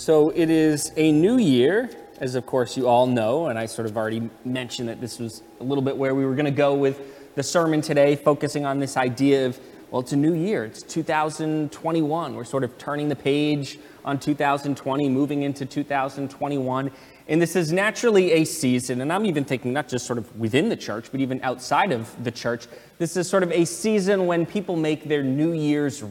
So it is a new year, as of course you all know, and I sort of already mentioned that this was a little bit where we were going to go with the sermon today, focusing on this idea of, well, it's a new year. It's 2021. We're sort of turning the page on 2020, moving into 2021. And this is naturally a season, and I'm even thinking not just sort of within the church, but even outside of the church. This is sort of a season when people make their New Year's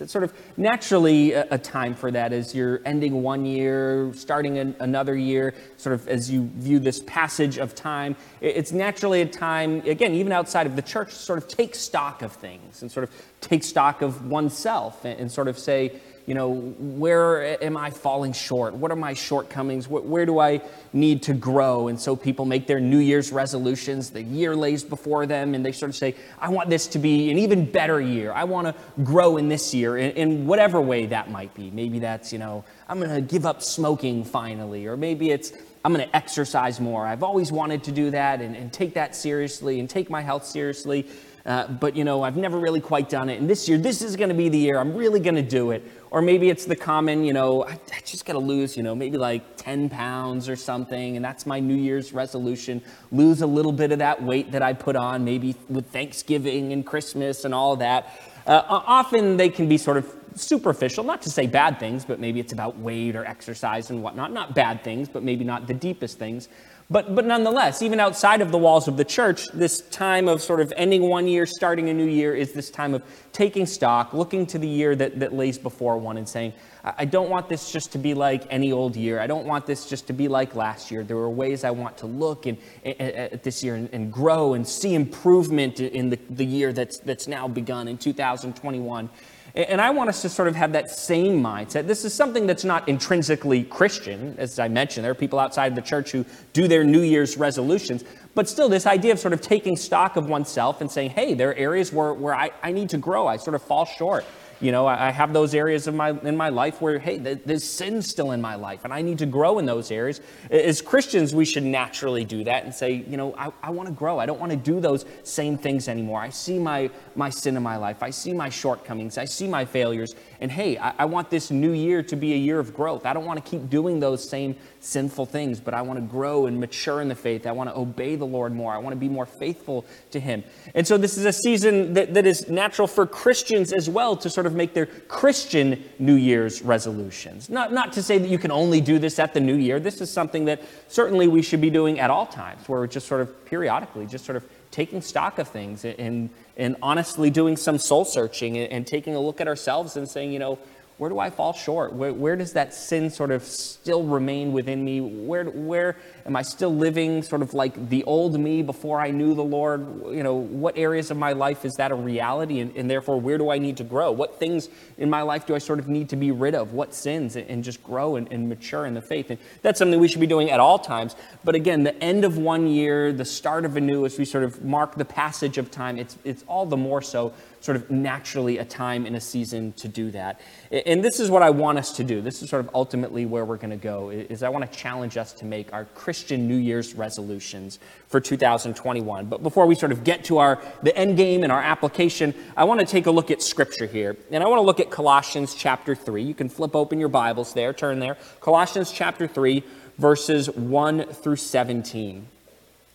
It's sort of naturally a, a time for that as you're ending one year, starting an, another year, sort of as you view this passage of time. It's naturally a time, again, even outside of the church, sort of take stock of things and sort of take stock of oneself and, and sort of say, you know, where am I falling short? What are my shortcomings? Where, do I need to grow? And so people make their New Year's resolutions. The year lays before them, and they sort of say, I want this to be an even better year. I want to grow in this year, in, in whatever way that might be. Maybe that's, you know, I'm going to give up smoking finally, or maybe it's, I'm going to exercise more. I've always wanted to do that and, and take that seriously and take my health seriously. Uh, but you know, I've never really quite done it. And this year, this is going to be the year I'm really going to do it. Or maybe it's the common, you know, I, I just got to lose, you know, maybe like 10 pounds or something. And that's my New Year's resolution. Lose a little bit of that weight that I put on, maybe with Thanksgiving and Christmas and all that. Uh, often they can be sort of superficial, not to say bad things, but maybe it's about weight or exercise and whatnot. Not bad things, but maybe not the deepest things. But, but nonetheless, even outside of the walls of the church, this time of sort of ending one year, starting a new year, is this time of taking stock, looking to the year that, that lays before one and saying, I don't want this just to be like any old year. I don't want this just to be like last year. There are ways I want to look and, at this year and, and, grow and see improvement in the, the year that's, that's now begun in 2021. And I want us to sort of have that same mindset. This is something that's not intrinsically Christian. As I mentioned, there are people outside the church who do their New Year's resolutions. But still, this idea of sort of taking stock of oneself and saying, hey, there are areas where, where I, I need to grow. I sort of fall short. You know, I have those areas of my, in my life where, hey, there's sin still in my life, and I need to grow in those areas. As Christians, we should naturally do that and say, you know, I, I want to grow. I don't want to do those same things anymore. I see my, my sin in my life. I see my shortcomings. I see my failures. And hey, I, I want this new year to be a year of growth. I don't want to keep doing those same sinful things, but I want to grow and mature in the faith. I want to obey the Lord more. I want to be more faithful to Him. And so this is a season that, that is natural for Christians as well to sort of make their Christian New Year's resolutions. Not, not to say that you can only do this at the New Year. This is something that certainly we should be doing at all times, where we're just sort of periodically, just sort of taking stock of things and, and honestly doing some soul searching and, and taking a look at ourselves and saying, you know, where do I fall short? Where, where does that sin sort of still remain within me? Where, where am I still living sort of like the old me before I knew the Lord? You know, what areas of my life is that a reality? And, and therefore, where do I need to grow? What things in my life do I sort of need to be rid of? What sins? And, and just grow and, and mature in the faith. And that's something we should be doing at all times. But again, the end of one year, the start of a new, as we sort of mark the passage of time, it's, it's all the more so sort of naturally a time in a season to do that. And this is what I want us to do. This is sort of ultimately where we're going to go is I want to challenge us to make our Christian New Year's resolutions for 2021. But before we sort of get to our the end game and our application, I want to take a look at scripture here. And I want to look at Colossians chapter 3. You can flip open your Bibles there, turn there. Colossians chapter 3 verses 1 through 17.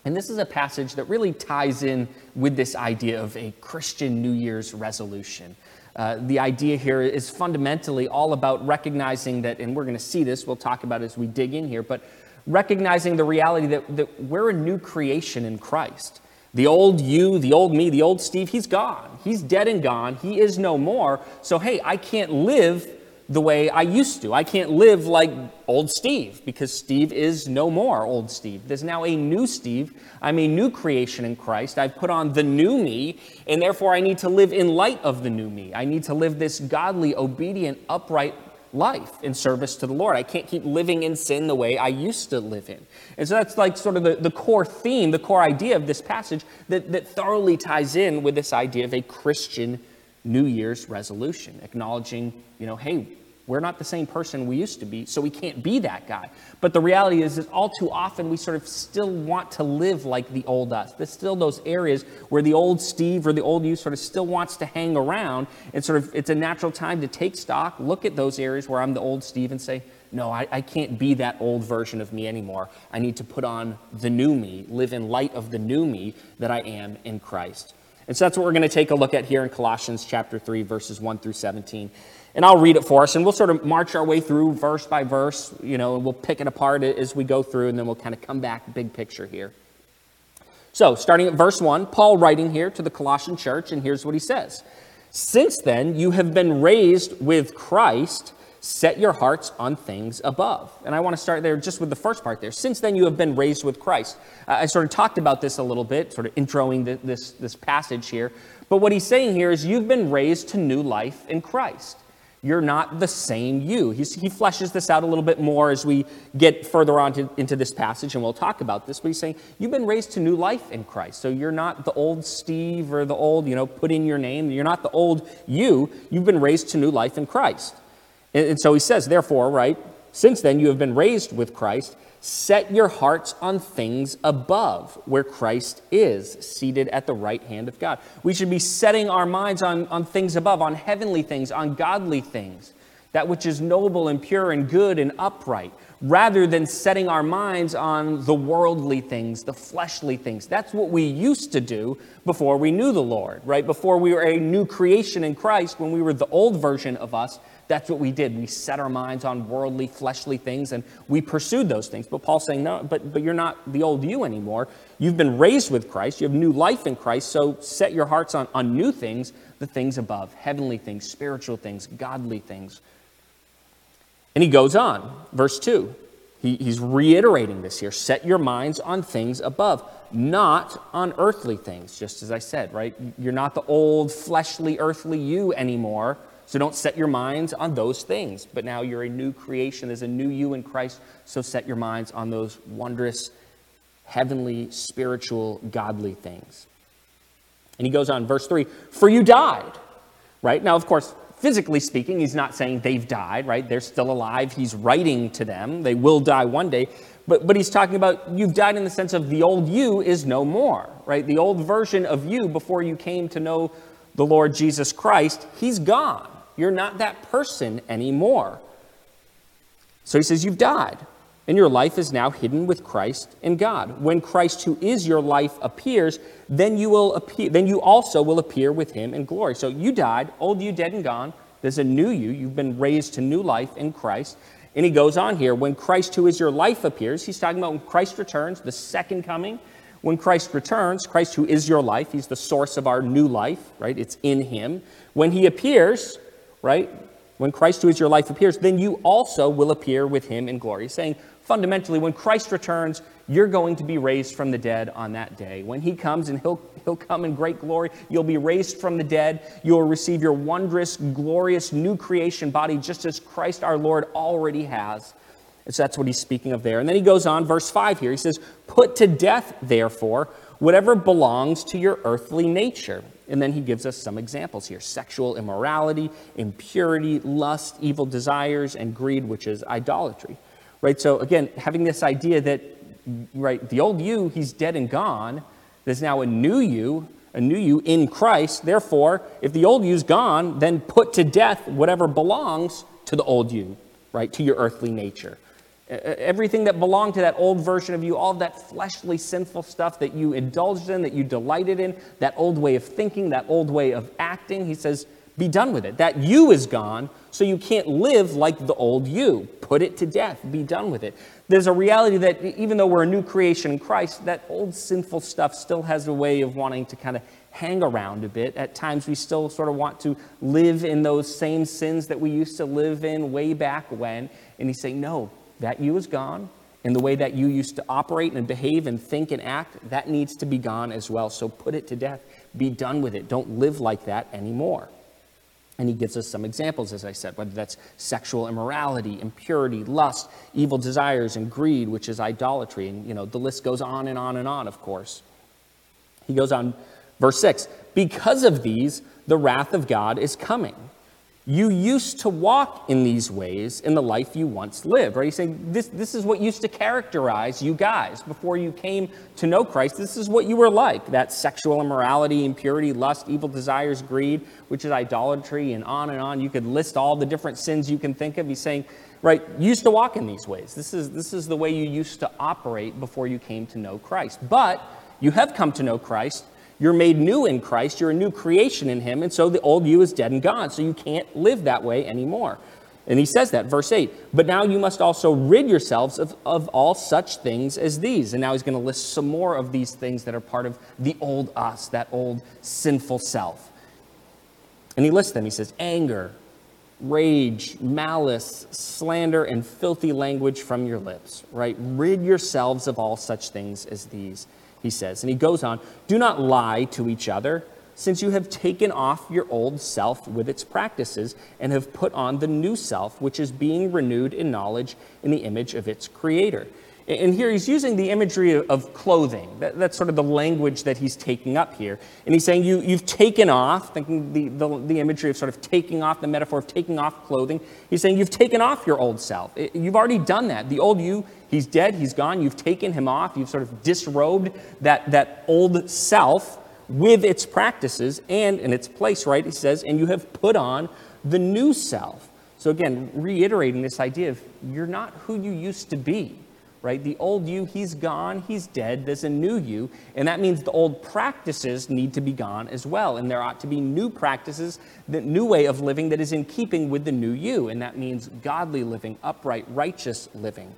And this is a passage that really ties in with this idea of a Christian New Year's resolution. Uh, the idea here is fundamentally all about recognizing that, and we're going to see this, we'll talk about as we dig in here, but recognizing the reality that, that we're a new creation in Christ. The old you, the old me, the old Steve, he's gone. He's dead and gone. He is no more. So, hey, I can't live the way I used to. I can't live like old Steve because Steve is no more old Steve. There's now a new Steve. I'm a new creation in Christ. I've put on the new me, and therefore I need to live in light of the new me. I need to live this godly, obedient, upright life in service to the Lord. I can't keep living in sin the way I used to live in. And so that's like sort of the, the core theme, the core idea of this passage that, that thoroughly ties in with this idea of a Christian New Year's resolution, acknowledging, you know, hey, We're not the same person we used to be, so we can't be that guy. But the reality is that all too often we sort of still want to live like the old us. There's still those areas where the old Steve or the old you sort of still wants to hang around. And sort of it's a natural time to take stock, look at those areas where I'm the old Steve and say, no, I, I can't be that old version of me anymore. I need to put on the new me, live in light of the new me that I am in Christ. And so that's what we're going to take a look at here in Colossians chapter 3, verses 1 through 17. And I'll read it for us, and we'll sort of march our way through verse by verse, you know, and we'll pick it apart as we go through, and then we'll kind of come back big picture here. So, starting at verse 1, Paul writing here to the Colossian church, and here's what he says Since then, you have been raised with Christ set your hearts on things above. And I want to start there just with the first part there. Since then, you have been raised with Christ. Uh, I sort of talked about this a little bit, sort of introing the, this, this passage here. But what he's saying here is you've been raised to new life in Christ. You're not the same you. He's, he fleshes this out a little bit more as we get further on to, into this passage, and we'll talk about this. But he's saying you've been raised to new life in Christ. So you're not the old Steve or the old, you know, put in your name. You're not the old you. You've been raised to new life in Christ. And so he says, therefore, right, since then you have been raised with Christ, set your hearts on things above, where Christ is, seated at the right hand of God. We should be setting our minds on, on things above, on heavenly things, on godly things, that which is noble and pure and good and upright, rather than setting our minds on the worldly things, the fleshly things. That's what we used to do before we knew the Lord, right? Before we were a new creation in Christ, when we were the old version of us that's what we did. We set our minds on worldly, fleshly things and we pursued those things. But Paul's saying, no, but, but you're not the old you anymore. You've been raised with Christ. You have new life in Christ. So set your hearts on, on new things, the things above, heavenly things, spiritual things, godly things. And he goes on, verse 2. He, he's reiterating this here. Set your minds on things above, not on earthly things, just as I said, right? You're not the old, fleshly, earthly you anymore so don't set your minds on those things. But now you're a new creation. There's a new you in Christ. So set your minds on those wondrous, heavenly, spiritual, godly things. And he goes on, verse 3 For you died. Right? Now, of course, physically speaking, he's not saying they've died, right? They're still alive. He's writing to them. They will die one day. But, but he's talking about you've died in the sense of the old you is no more, right? The old version of you before you came to know the Lord Jesus Christ, he's gone. You're not that person anymore. So he says, You've died, and your life is now hidden with Christ in God. When Christ, who is your life, appears, then you will appear, then you also will appear with him in glory. So you died, old you dead and gone. There's a new you. You've been raised to new life in Christ. And he goes on here, when Christ, who is your life, appears, he's talking about when Christ returns, the second coming. When Christ returns, Christ, who is your life, he's the source of our new life, right? It's in him. When he appears, right? When Christ, who is your life, appears, then you also will appear with him in glory. Saying fundamentally, when Christ returns, you're going to be raised from the dead on that day. When he comes and he'll, he'll come in great glory, you'll be raised from the dead. You'll receive your wondrous, glorious new creation body, just as Christ our Lord already has. And so that's what he's speaking of there. And then he goes on, verse 5 here. He says, Put to death, therefore, whatever belongs to your earthly nature and then he gives us some examples here sexual immorality, impurity, lust, evil desires, and greed, which is idolatry. Right? So, again, having this idea that, right, the old you, he's dead and gone. There's now a new you, a new you in Christ. Therefore, if the old you's gone, then put to death whatever belongs to the old you, right, to your earthly nature. Everything that belonged to that old version of you, all of that fleshly, sinful stuff that you indulged in, that you delighted in, that old way of thinking, that old way of acting, he says, be done with it. That you is gone, so you can't live like the old you. Put it to death. Be done with it. There's a reality that even though we're a new creation in Christ, that old sinful stuff still has a way of wanting to kind of hang around a bit. At times, we still sort of want to live in those same sins that we used to live in way back when. And he's saying, no, that you is gone, and the way that you used to operate and behave and think and act, that needs to be gone as well. So put it to death. Be done with it. Don't live like that anymore. And he gives us some examples, as I said, whether that's sexual immorality, impurity, lust, evil desires, and greed, which is idolatry. And, you know, the list goes on and on and on, of course. He goes on, verse 6 Because of these, the wrath of God is coming. You used to walk in these ways in the life you once lived, right? He's saying this, this is what used to characterize you guys before you came to know Christ. This is what you were like that sexual immorality, impurity, lust, evil desires, greed, which is idolatry, and on and on. You could list all the different sins you can think of. He's saying, right, you used to walk in these ways. This is, this is the way you used to operate before you came to know Christ. But you have come to know Christ you're made new in Christ. You're a new creation in Him. And so the old you is dead and gone. So you can't live that way anymore. And he says that, verse 8. But now you must also rid yourselves of, of all such things as these. And now he's going to list some more of these things that are part of the old us, that old sinful self. And he lists them. He says anger, rage, malice, slander, and filthy language from your lips, right? Rid yourselves of all such things as these he says. And he goes on Do not lie to each other, since you have taken off your old self with its practices and have put on the new self, which is being renewed in knowledge in the image of its creator. And here he's using the imagery of clothing. That, that's sort of the language that he's taking up here. And he's saying you, you've taken off, thinking the, the, the, imagery of sort of taking off, the metaphor of taking off clothing. He's saying you've taken off your old self. You've already done that. The old you, he's dead, he's gone. You've taken him off. You've sort of disrobed that, that old self with its practices and in its place, right? He says, and you have put on the new self. So again, reiterating this idea of you're not who you used to be right? The old you, he's gone, he's dead, there's a new you, and that means the old practices need to be gone as well, and there ought to be new practices, the new way of living that is in keeping with the new you, and that means godly living, upright, righteous living.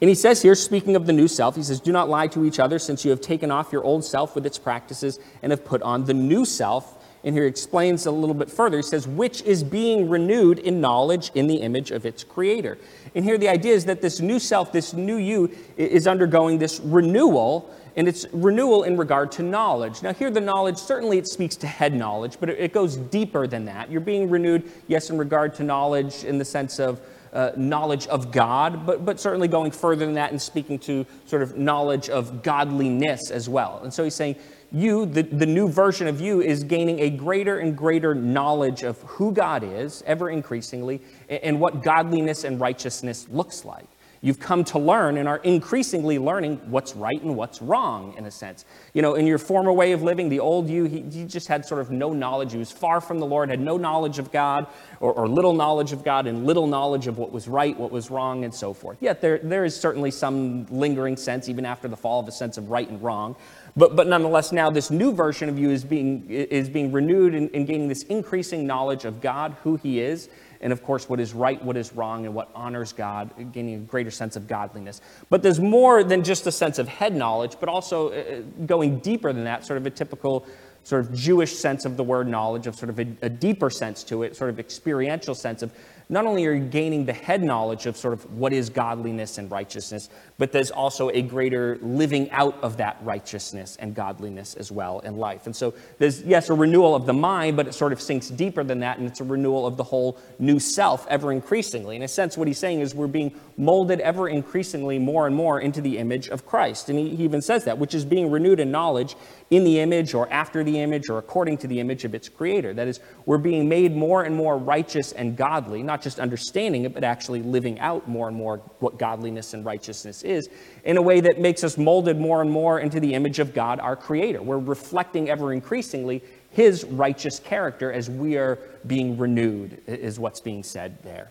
And he says here, speaking of the new self, he says, Do not lie to each other, since you have taken off your old self with its practices and have put on the new self and here he explains a little bit further. He says, which is being renewed in knowledge in the image of its creator. And here the idea is that this new self, this new you, is undergoing this renewal, and it's renewal in regard to knowledge. Now, here the knowledge, certainly it speaks to head knowledge, but it goes deeper than that. You're being renewed, yes, in regard to knowledge in the sense of uh, knowledge of God, but, but certainly going further than that and speaking to sort of knowledge of godliness as well. And so he's saying, you, the, the new version of you, is gaining a greater and greater knowledge of who God is, ever increasingly, and, what godliness and righteousness looks like. You've come to learn and are increasingly learning what's right and what's wrong, in a sense. You know, in your former way of living, the old you, he, he just had sort of no knowledge. He was far from the Lord, had no knowledge of God, or, or, little knowledge of God, and little knowledge of what was right, what was wrong, and so forth. Yet there, there is certainly some lingering sense, even after the fall, of a sense of right and wrong. But, but nonetheless, now this new version of you is being, is being renewed and, and gaining this increasing knowledge of God, who He is, and of course, what is right, what is wrong, and what honors God, gaining a greater sense of godliness. But there's more than just a sense of head knowledge, but also uh, uh, going deeper than that, sort of a typical sort of Jewish sense of the word knowledge, of sort of a, a deeper sense to it, sort of experiential sense of not only are you gaining the head knowledge of sort of what is godliness and righteousness, but there's also a greater living out of that righteousness and godliness as well in life. And so there's, yes, a renewal of the mind, but it sort of sinks deeper than that, and it's a renewal of the whole new self ever increasingly. In a sense, what he's saying is we're being molded ever increasingly more and more into the image of Christ. And he, he even says that, which is being renewed in knowledge in the image or after the image or according to the image of its creator. That is, we're being made more and more righteous and godly, not just understanding it, but actually living out more and more what godliness and righteousness is in a way that makes us molded more and more into the image of God, our creator. We're reflecting ever increasingly his righteous character as we are being renewed, is what's being said there.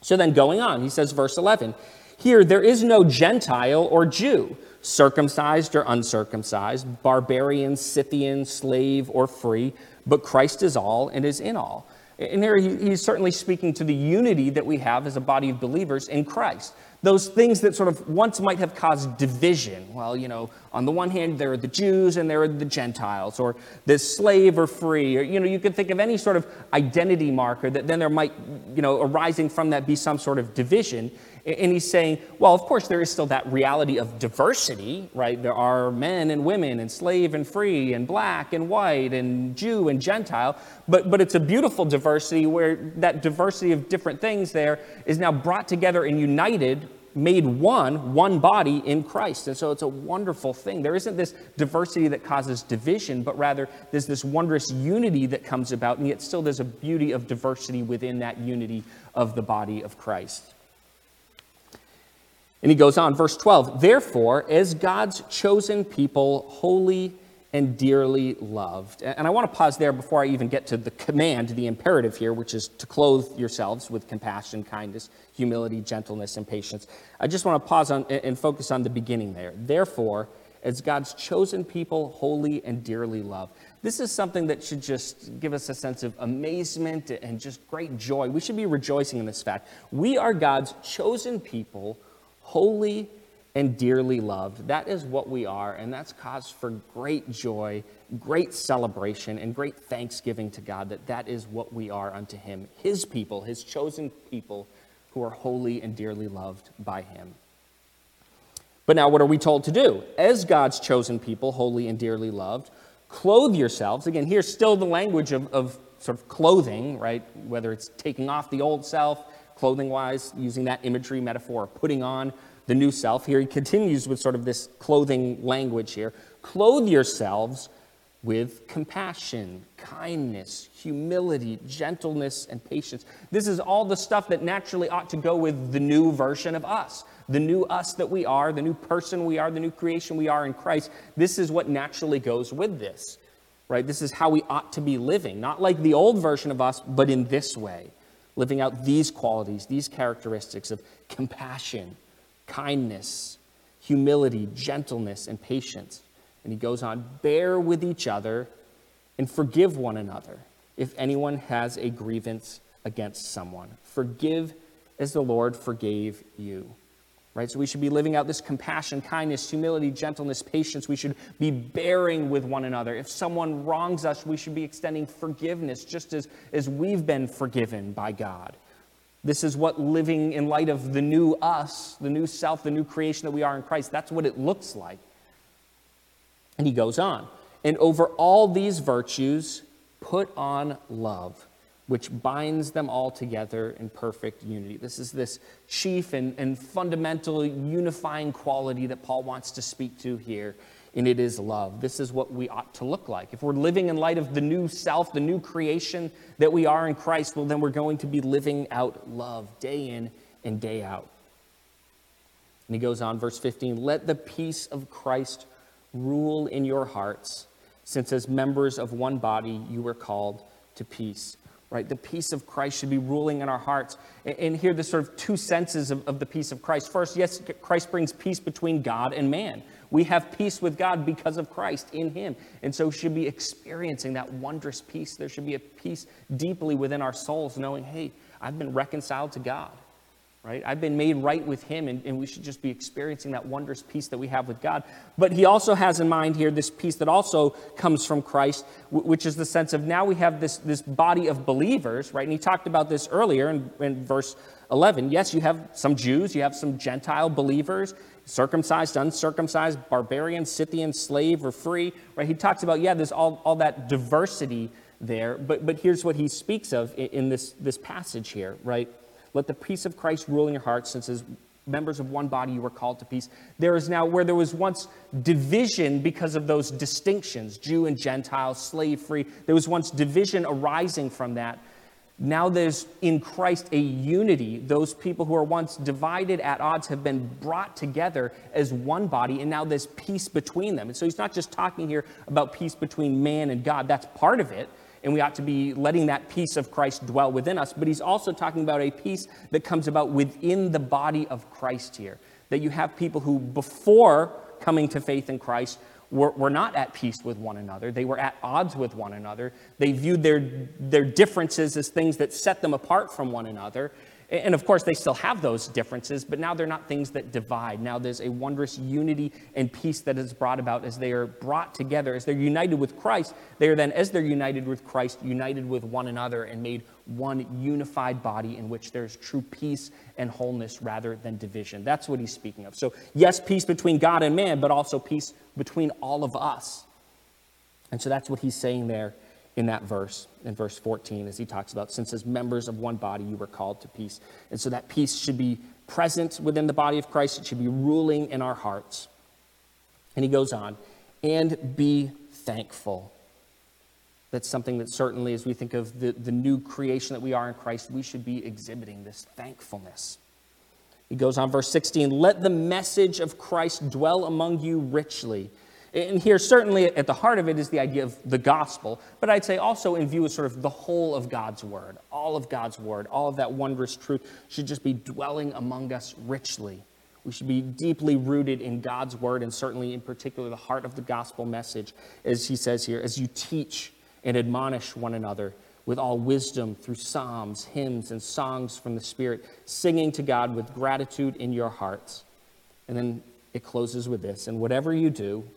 So then going on, he says, verse 11, here there is no Gentile or Jew circumcised or uncircumcised, barbarian, Scythian, slave, or free, but Christ is all and is in all. And here he's certainly speaking to the unity that we have as a body of believers in Christ. Those things that sort of once might have caused division. Well, you know, on the one hand, there are the Jews and there are the Gentiles, or the slave or free, or, you know, you could think of any sort of identity marker that then there might, you know, arising from that be some sort of division. And he's saying, well, of course, there is still that reality of diversity, right? There are men and women, and slave and free, and black and white, and Jew and Gentile. But, but it's a beautiful diversity where that diversity of different things there is now brought together and united made one, one body in Christ. And so it's a wonderful thing. There isn't this diversity that causes division, but rather there's this wondrous unity that comes about, and yet still there's a beauty of diversity within that unity of the body of Christ. And he goes on, verse 12, therefore, as God's chosen people, holy and dearly loved. And I want to pause there before I even get to the command, the imperative here, which is to clothe yourselves with compassion, kindness, humility, gentleness, and patience. I just want to pause on and focus on the beginning there. Therefore, as God's chosen people, holy and dearly loved. This is something that should just give us a sense of amazement and just great joy. We should be rejoicing in this fact. We are God's chosen people, holy and dearly loved. That is what we are, and that's cause for great joy, great celebration, and great thanksgiving to God that that is what we are unto Him, His people, His chosen people who are holy and dearly loved by Him. But now, what are we told to do? As God's chosen people, holy and dearly loved, clothe yourselves. Again, here's still the language of, of sort of clothing, right? Whether it's taking off the old self, clothing wise, using that imagery metaphor, putting on the new self. Here he continues with sort of this clothing language here. Clothe yourselves with compassion, kindness, humility, gentleness, and patience. This is all the stuff that naturally ought to go with the new version of us, the new us that we are, the new person we are, the new creation we are in Christ. This is what naturally goes with this, right? This is how we ought to be living, not like the old version of us, but in this way, living out these qualities, these characteristics of compassion kindness, humility, gentleness, and patience. And he goes on, bear with each other and forgive one another if anyone has a grievance against someone. Forgive as the Lord forgave you. Right? So we should be living out this compassion, kindness, humility, gentleness, patience. We should be bearing with one another. If someone wrongs us, we should be extending forgiveness just as, as we've been forgiven by God. This is what living in light of the new us, the new self, the new creation that we are in Christ, that's what it looks like. And he goes on. And over all these virtues, put on love, which binds them all together in perfect unity. This is this chief and, and fundamental unifying quality that Paul wants to speak to here and it is love. This is what we ought to look like. If we're living in light of the new self, the new creation that we are in Christ, well, then we're going to be living out love day in and day out. And he goes on, verse 15 Let the peace of Christ rule in your hearts, since as members of one body you were called to peace right? The peace of Christ should be ruling in our hearts. And here, the sort of two senses of, of, the peace of Christ. First, yes, Christ brings peace between God and man. We have peace with God because of Christ in Him. And so, should be experiencing that wondrous peace. There should be a peace deeply within our souls, knowing, hey, I've been reconciled to God right? I've been made right with him, and, and, we should just be experiencing that wondrous peace that we have with God. But he also has in mind here this peace that also comes from Christ, which is the sense of now we have this, this body of believers, right? And he talked about this earlier in, in verse 11. Yes, you have some Jews, you have some Gentile believers, circumcised, uncircumcised, barbarian, Scythian, slave, or free, right? He talks about, yeah, there's all, all that diversity there. But, but here's what he speaks of in, in this, this passage here, right? Let the peace of Christ rule in your hearts, since as members of one body you were called to peace. There is now, where there was once division because of those distinctions, Jew and Gentile, slave free, there was once division arising from that. Now there's in Christ a unity. Those people who are once divided at odds have been brought together as one body, and now there's peace between them. And so he's not just talking here about peace between man and God, that's part of it and we ought to be letting that peace of Christ dwell within us. But he's also talking about a peace that comes about within the body of Christ here. That you have people who, before coming to faith in Christ, were, were not at peace with one another. They were at odds with one another. They viewed their, their differences as things that set them apart from one another. And of course, they still have those differences, but now they're not things that divide. Now there's a wondrous unity and peace that is brought about as they are brought together. As they're united with Christ, they are then, as they're united with Christ, united with one another and made one unified body in which there's true peace and wholeness rather than division. That's what he's speaking of. So, yes, peace between God and man, but also peace between all of us. And so that's what he's saying there in that verse, in verse 14, as he talks about, since as members of one body you were called to peace. And so that peace should be present within the body of Christ, it should be ruling in our hearts. And he goes on, and be thankful. That's something that certainly, as we think of the, the new creation that we are in Christ, we should be exhibiting this thankfulness. He goes on, verse 16, let the message of Christ dwell among you richly. And here, certainly at the heart of it is the idea of the gospel, but I'd say also in view of sort of the whole of God's word, all of God's word, all of that wondrous truth should just be dwelling among us richly. We should be deeply rooted in God's word, and certainly in particular the heart of the gospel message, as he says here, as you teach and admonish one another with all wisdom through psalms, hymns, and songs from the Spirit, singing to God with gratitude in your hearts. And then it closes with this And whatever you do,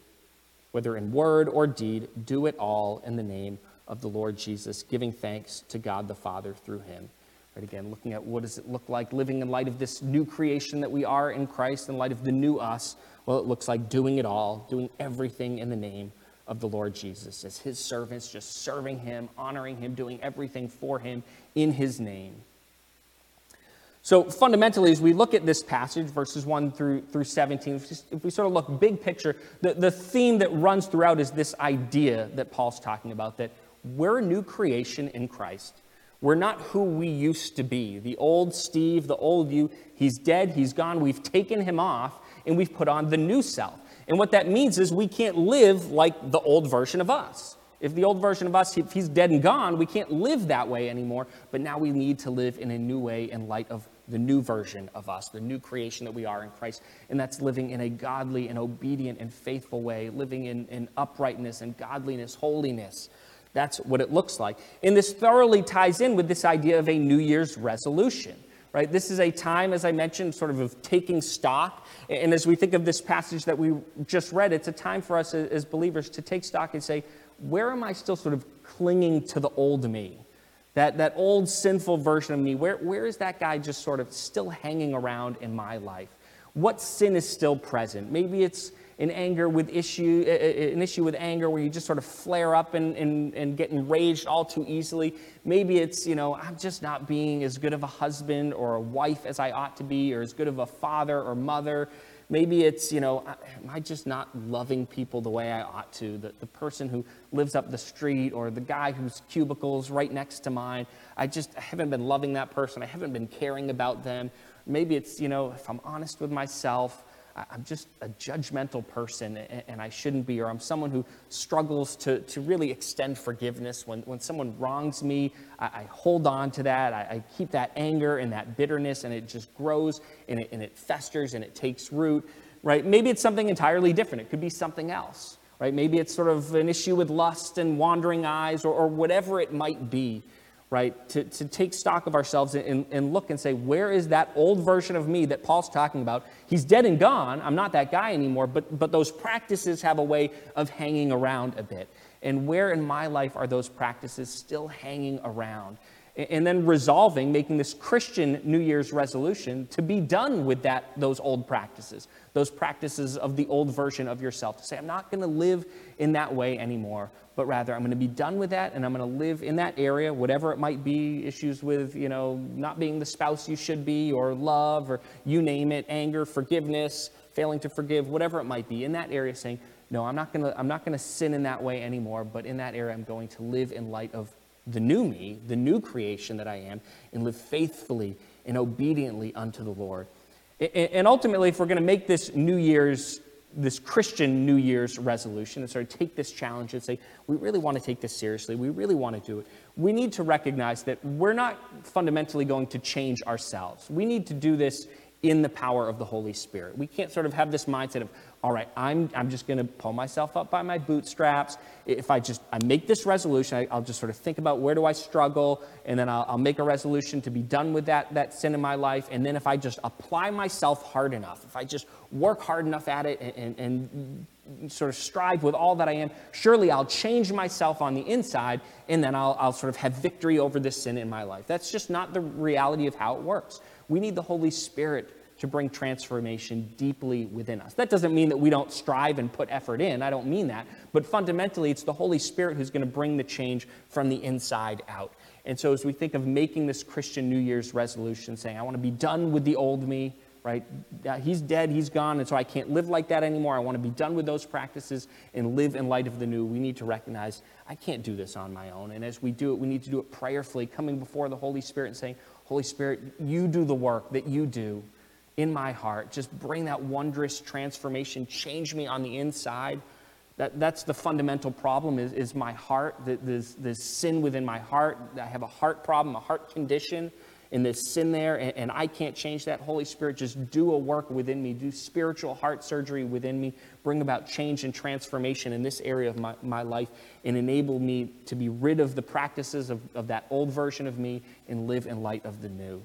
whether in word or deed, do it all in the name of the Lord Jesus, giving thanks to God the Father through him. Right, again, looking at what does it look like living in light of this new creation that we are in Christ, in light of the new us. Well, it looks like doing it all, doing everything in the name of the Lord Jesus as his servants, just serving him, honoring him, doing everything for him in his name. So fundamentally, as we look at this passage, verses 1 through, through 17, if, we sort of look big picture, the, the theme that runs throughout is this idea that Paul's talking about that we're a new creation in Christ. We're not who we used to be. The old Steve, the old you, he's dead, he's gone. We've taken him off, and we've put on the new self. And what that means is we can't live like the old version of us. If the old version of us, if he's dead and gone, we can't live that way anymore. But now we need to live in a new way in light of the new version of us, the new creation that we are in Christ. And that's living in a godly and obedient and faithful way, living in, in uprightness and godliness, holiness. That's what it looks like. And this thoroughly ties in with this idea of a New Year's resolution right? This is a time, as I mentioned, sort of of taking stock. And as we think of this passage that we just read, it's a time for us as believers to take stock and say, where am I still sort of clinging to the old me? That, that old sinful version of me, where, where is that guy just sort of still hanging around in my life? What sin is still present? Maybe it's an anger with issue, an issue with anger where you just sort of flare up and, and, and get enraged all too easily. Maybe it's, you know, I'm just not being as good of a husband or a wife as I ought to be, or as good of a father or mother. Maybe it's, you know, am I just not loving people the way I ought to? The, the person who lives up the street or the guy whose cubicle's right next to mine, I just I haven't been loving that person. I haven't been caring about them. Maybe it's, you know, if I'm honest with myself, I'm just a judgmental person and I shouldn't be, or I'm someone who struggles to, to really extend forgiveness. When, when someone wrongs me, I, I hold on to that. I, I, keep that anger and that bitterness, and it just grows and it, and it festers and it takes root, right? Maybe it's something entirely different. It could be something else, right? Maybe it's sort of an issue with lust and wandering eyes or, or whatever it might be right? To, to take stock of ourselves and, and look and say, where is that old version of me that Paul's talking about? He's dead and gone. I'm not that guy anymore, but, but those practices have a way of hanging around a bit. And where in my life are those practices still hanging around? And then resolving, making this Christian New Year's resolution to be done with that, those old practices, those practices of the old version of yourself. To say, I'm not going to live in that way anymore, but rather I'm going to be done with that and I'm going to live in that area, whatever it might be, issues with, you know, not being the spouse you should be, or love, or you name it, anger, forgiveness, failing to forgive, whatever it might be, in that area, saying, no, I'm not going to, I'm not going to sin in that way anymore, but in that area, I'm going to live in light of the new me, the new creation that I am, and live faithfully and obediently unto the Lord. And ultimately, if we're going to make this New Year's, this Christian New Year's resolution and sort of take this challenge and say, we really want to take this seriously, we really want to do it, we need to recognize that we're not fundamentally going to change ourselves. We need to do this in the power of the Holy Spirit. We can't sort of have this mindset of, all right, I'm, I'm just going to pull myself up by my bootstraps. If I just I make this resolution, I, will just sort of think about where do I struggle, and then I'll, I'll, make a resolution to be done with that, that sin in my life. And then if I just apply myself hard enough, if I just work hard enough at it and, and, and sort of strive with all that I am, surely I'll change myself on the inside, and then I'll, I'll sort of have victory over this sin in my life. That's just not the reality of how it works. We need the Holy Spirit to bring transformation deeply within us. That doesn't mean that we don't strive and put effort in. I don't mean that. But fundamentally, it's the Holy Spirit who's going to bring the change from the inside out. And so, as we think of making this Christian New Year's resolution, saying, I want to be done with the old me, right? He's dead, he's gone, and so I can't live like that anymore. I want to be done with those practices and live in light of the new. We need to recognize I can't do this on my own. And as we do it, we need to do it prayerfully, coming before the Holy Spirit and saying, Holy Spirit, you do the work that you do in my heart. Just bring that wondrous transformation, change me on the inside. That, that's the fundamental problem is, is my heart, there's, there's sin within my heart. I have a heart problem, a heart condition and this sin there, and, and, I can't change that. Holy Spirit, just do a work within me, do spiritual heart surgery within me, bring about change and transformation in this area of my, my life, and enable me to be rid of the practices of, of that old version of me and live in light of the new.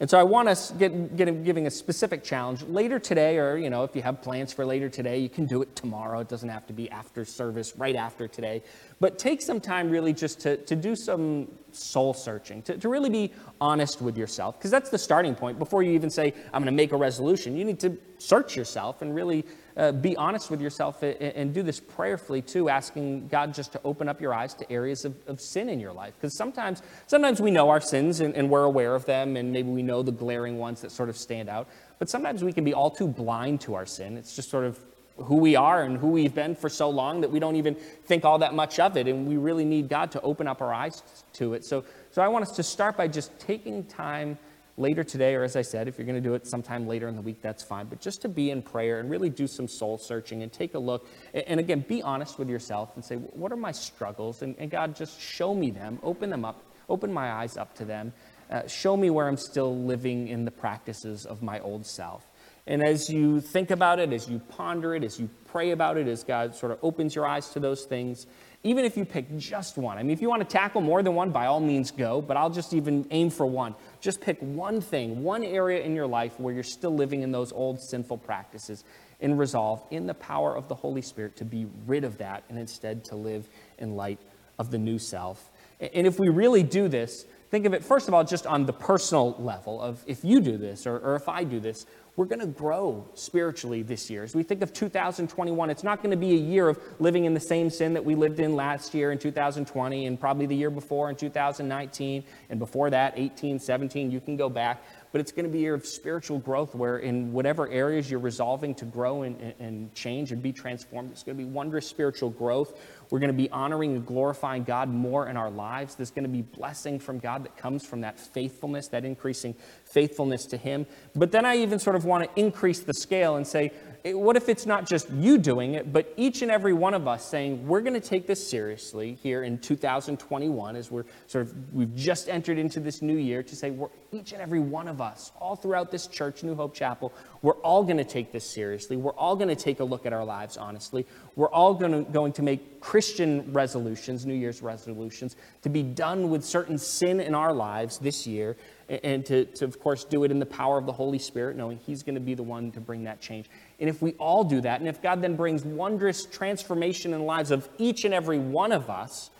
And so I want us get, get giving a specific challenge later today, or you know, if you have plans for later today, you can do it tomorrow. It doesn't have to be after service, right after today. But take some time really just to, to do some soul searching, to, to really be honest with yourself, because that's the starting point. Before you even say, I'm going to make a resolution, you need to search yourself and really uh, be honest with yourself and, and, do this prayerfully too, asking God just to open up your eyes to areas of, of sin in your life. Because sometimes, sometimes we know our sins and, and we're aware of them, and maybe we know the glaring ones that sort of stand out. But sometimes we can be all too blind to our sin. It's just sort of who we are and who we've been for so long that we don't even think all that much of it. And we really need God to open up our eyes to it. So, so I want us to start by just taking time later today, or as I said, if you're going to do it sometime later in the week, that's fine. But just to be in prayer and really do some soul searching and take a look. And again, be honest with yourself and say, what are my struggles? And, and God, just show me them, open them up, open my eyes up to them. Uh, show me where I'm still living in the practices of my old self. And as you think about it, as you ponder it, as you pray about it, as God sort of opens your eyes to those things, even if you pick just one, I mean, if you want to tackle more than one, by all means go, but I'll just even aim for one. Just pick one thing, one area in your life where you're still living in those old sinful practices and resolve in the power of the Holy Spirit to be rid of that and instead to live in light of the new self. And if we really do this, think of it, first of all, just on the personal level of if you do this or, or if I do this, we're going to grow spiritually this year. As we think of 2021, it's not going to be a year of living in the same sin that we lived in last year in 2020 and probably the year before in 2019 and before that, 18, 17. You can go back but it's going to be a year of spiritual growth where in whatever areas you're resolving to grow and, and change and be transformed, it's going to be wondrous spiritual growth. We're going to be honoring and glorifying God more in our lives. There's going to be blessing from God that comes from that faithfulness, that increasing faithfulness to Him. But then I even sort of want to increase the scale and say, what if it's not just you doing it, but each and every one of us saying, we're going to take this seriously here in 2021 as we're sort of, we've just entered into this new year to say, we're, each and every one of us, all throughout this church, New Hope Chapel, we're all going to take this seriously. We're all going to take a look at our lives honestly. We're all going to, going to make Christian resolutions, New Year's resolutions, to be done with certain sin in our lives this year and to, to, of course, do it in the power of the Holy Spirit, knowing He's going to be the one to bring that change. And if we all do that, and if God then brings wondrous transformation in the lives of each and every one of us,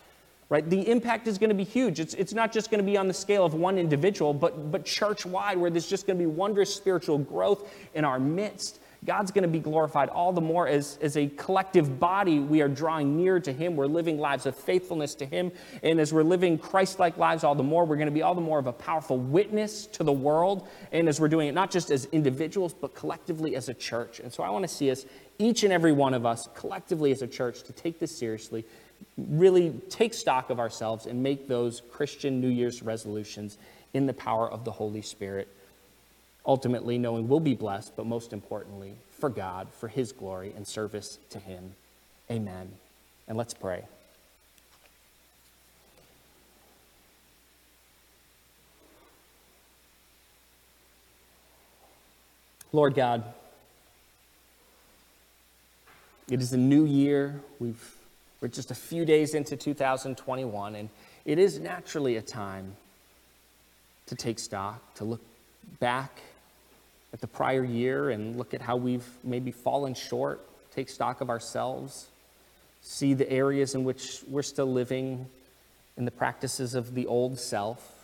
right, the impact is going to be huge. It's, it's not just going to be on the scale of one individual, but, but church wide, where there's just going to be wondrous spiritual growth in our midst. God's going to be glorified all the more as, as a collective body. We are drawing near to Him. We're living lives of faithfulness to Him. And as we're living Christ like lives all the more, we're going to be all the more of a powerful witness to the world. And as we're doing it, not just as individuals, but collectively as a church. And so I want to see us, each and every one of us, collectively as a church, to take this seriously, really take stock of ourselves, and make those Christian New Year's resolutions in the power of the Holy Spirit ultimately knowing we'll be blessed, but most importantly, for God, for His glory and service to Him. Amen. And let's pray. Lord God, it is a new year. We've, we're just a few days into 2021, and it is naturally a time to take stock, to look back at the prior year and look at how we've maybe fallen short, take stock of ourselves, see the areas in which we're still living in the practices of the old self.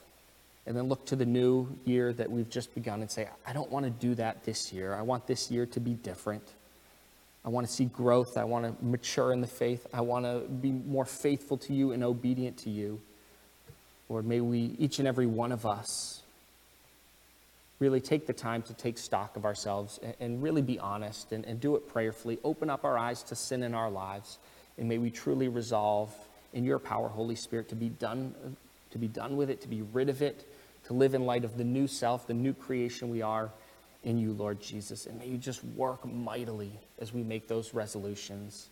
and then look to the new year that we've just begun and say, I don't want to do that this year. I want this year to be different. I want to see growth. I want to mature in the faith. I want to be more faithful to you and obedient to you. Lord, may we, each and every one of us, really take the time to take stock of ourselves and, and really be honest and, and do it prayerfully. Open up our eyes to sin in our lives. And may we truly resolve in your power, Holy Spirit, to be done, to be done with it, to be rid of it, to live in light of the new self, the new creation we are in you, Lord Jesus. And may you just work mightily as we make those resolutions.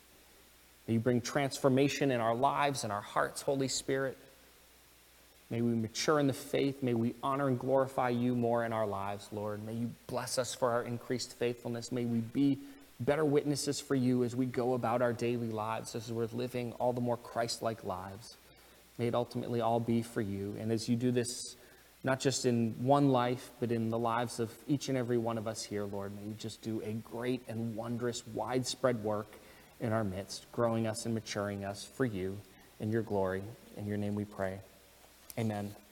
May you bring transformation in our lives and our hearts, Holy Spirit. May we mature in the faith. May we honor and glorify you more in our lives, Lord. May you bless us for our increased faithfulness. May we be better witnesses for you as we go about our daily lives, as we're living all the more Christ like lives. May it ultimately all be for you. And as you do this, not just in one life, but in the lives of each and every one of us here, Lord, may you just do a great and wondrous, widespread work in our midst, growing us and maturing us for you in your glory. In your name we pray. Amen.